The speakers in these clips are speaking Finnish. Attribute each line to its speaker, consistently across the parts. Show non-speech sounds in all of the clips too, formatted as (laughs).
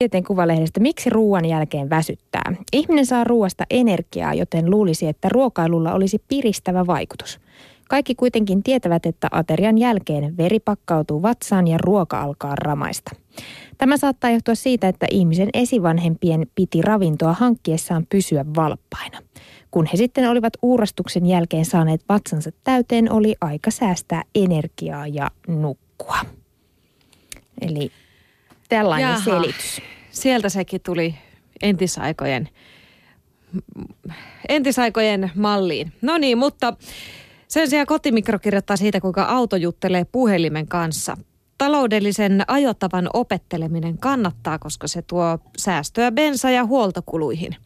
Speaker 1: Tieteen kuvalehdestä, miksi ruoan jälkeen väsyttää. Ihminen saa ruoasta energiaa, joten luulisi, että ruokailulla olisi piristävä vaikutus. Kaikki kuitenkin tietävät, että aterian jälkeen veri pakkautuu vatsaan ja ruoka alkaa ramaista. Tämä saattaa johtua siitä, että ihmisen esivanhempien piti ravintoa hankkiessaan pysyä valppaina. Kun he sitten olivat uurastuksen jälkeen saaneet vatsansa täyteen, oli aika säästää energiaa ja nukkua. Eli tällainen Jaha. selitys.
Speaker 2: Sieltä sekin tuli entisaikojen, entisaikojen malliin. No niin, mutta sen sijaan kotimikro kirjoittaa siitä, kuinka auto juttelee puhelimen kanssa. Taloudellisen ajotavan opetteleminen kannattaa, koska se tuo säästöä bensa- ja huoltokuluihin.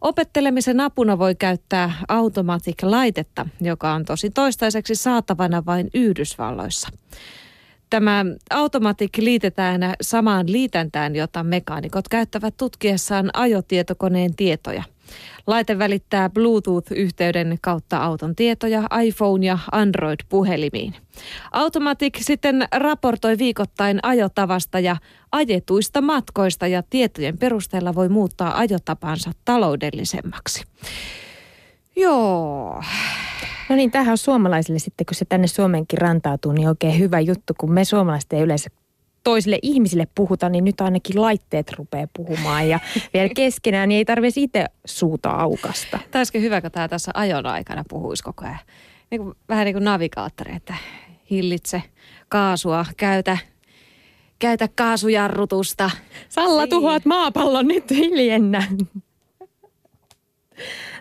Speaker 2: Opettelemisen apuna voi käyttää Automatic-laitetta, joka on tosi toistaiseksi saatavana vain Yhdysvalloissa. Tämä Automatic liitetään samaan liitäntään, jota mekaanikot käyttävät tutkiessaan ajotietokoneen tietoja. Laite välittää Bluetooth-yhteyden kautta auton tietoja iPhone- ja Android-puhelimiin. Automatic sitten raportoi viikoittain ajotavasta ja ajetuista matkoista ja tietojen perusteella voi muuttaa ajotapansa taloudellisemmaksi. Joo.
Speaker 1: No niin, tämähän on suomalaisille sitten, kun se tänne Suomenkin rantautuu, niin oikein hyvä juttu, kun me suomalaiset ei yleensä toisille ihmisille puhuta, niin nyt ainakin laitteet rupeaa puhumaan ja (laughs) vielä keskenään, niin ei tarvitse itse suuta aukasta.
Speaker 2: Taisiko hyvä, kun tämä tässä ajon aikana puhuisi koko ajan. Niin kuin, vähän niin kuin navigaattori, että hillitse kaasua, käytä, käytä kaasujarrutusta.
Speaker 1: Salla tuhoat maapallon nyt hiljennä.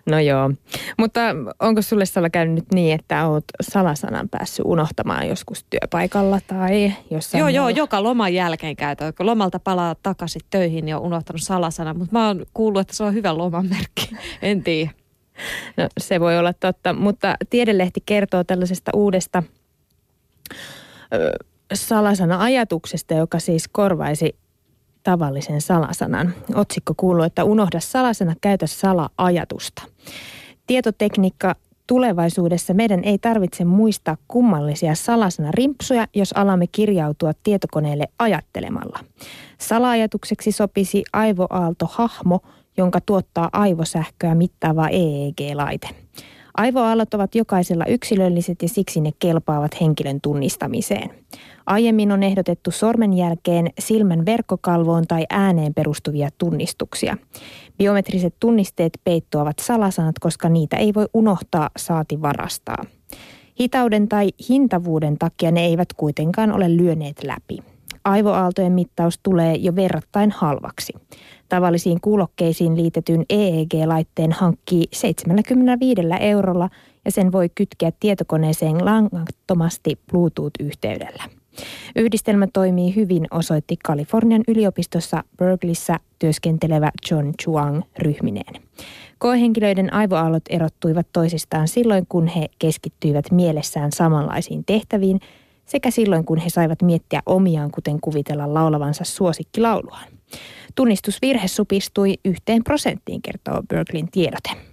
Speaker 1: No joo, mutta onko sulle Salla käynyt nyt niin, että oot salasanan päässyt unohtamaan joskus työpaikalla tai jossain
Speaker 2: Joo, muulla? joo, joka loman jälkeen käytä. Kun lomalta palaa takaisin töihin ja on unohtanut salasanan, mutta mä oon kuullut, että se on hyvä lomamerkki. (laughs) En tiedä.
Speaker 1: No se voi olla totta, mutta Tiedelehti kertoo tällaisesta uudesta ö, salasana-ajatuksesta, joka siis korvaisi tavallisen salasanan. Otsikko kuuluu, että unohda salasana, käytä sala-ajatusta. Tietotekniikka tulevaisuudessa meidän ei tarvitse muistaa kummallisia salasana-rimpsuja, jos alamme kirjautua tietokoneelle ajattelemalla. Salaajatukseksi sopisi aivoaalto-hahmo, jonka tuottaa aivosähköä mittaava EEG-laite. Aivoaallot ovat jokaisella yksilölliset ja siksi ne kelpaavat henkilön tunnistamiseen. Aiemmin on ehdotettu sormenjälkeen, silmän verkkokalvoon tai ääneen perustuvia tunnistuksia. Biometriset tunnisteet peittoavat salasanat, koska niitä ei voi unohtaa saati varastaa. Hitauden tai hintavuuden takia ne eivät kuitenkaan ole lyöneet läpi. Aivoaaltojen mittaus tulee jo verrattain halvaksi. Tavallisiin kuulokkeisiin liitetyn EEG-laitteen hankkii 75 eurolla ja sen voi kytkeä tietokoneeseen langattomasti Bluetooth-yhteydellä. Yhdistelmä toimii hyvin, osoitti Kalifornian yliopistossa Berkeleyssä työskentelevä John Chuang ryhmineen. Koehenkilöiden aivoaallot erottuivat toisistaan silloin, kun he keskittyivät mielessään samanlaisiin tehtäviin sekä silloin, kun he saivat miettiä omiaan, kuten kuvitella laulavansa suosikkilauluaan. Tunnistusvirhe supistui yhteen prosenttiin, kertoo Berkeleyn tiedote.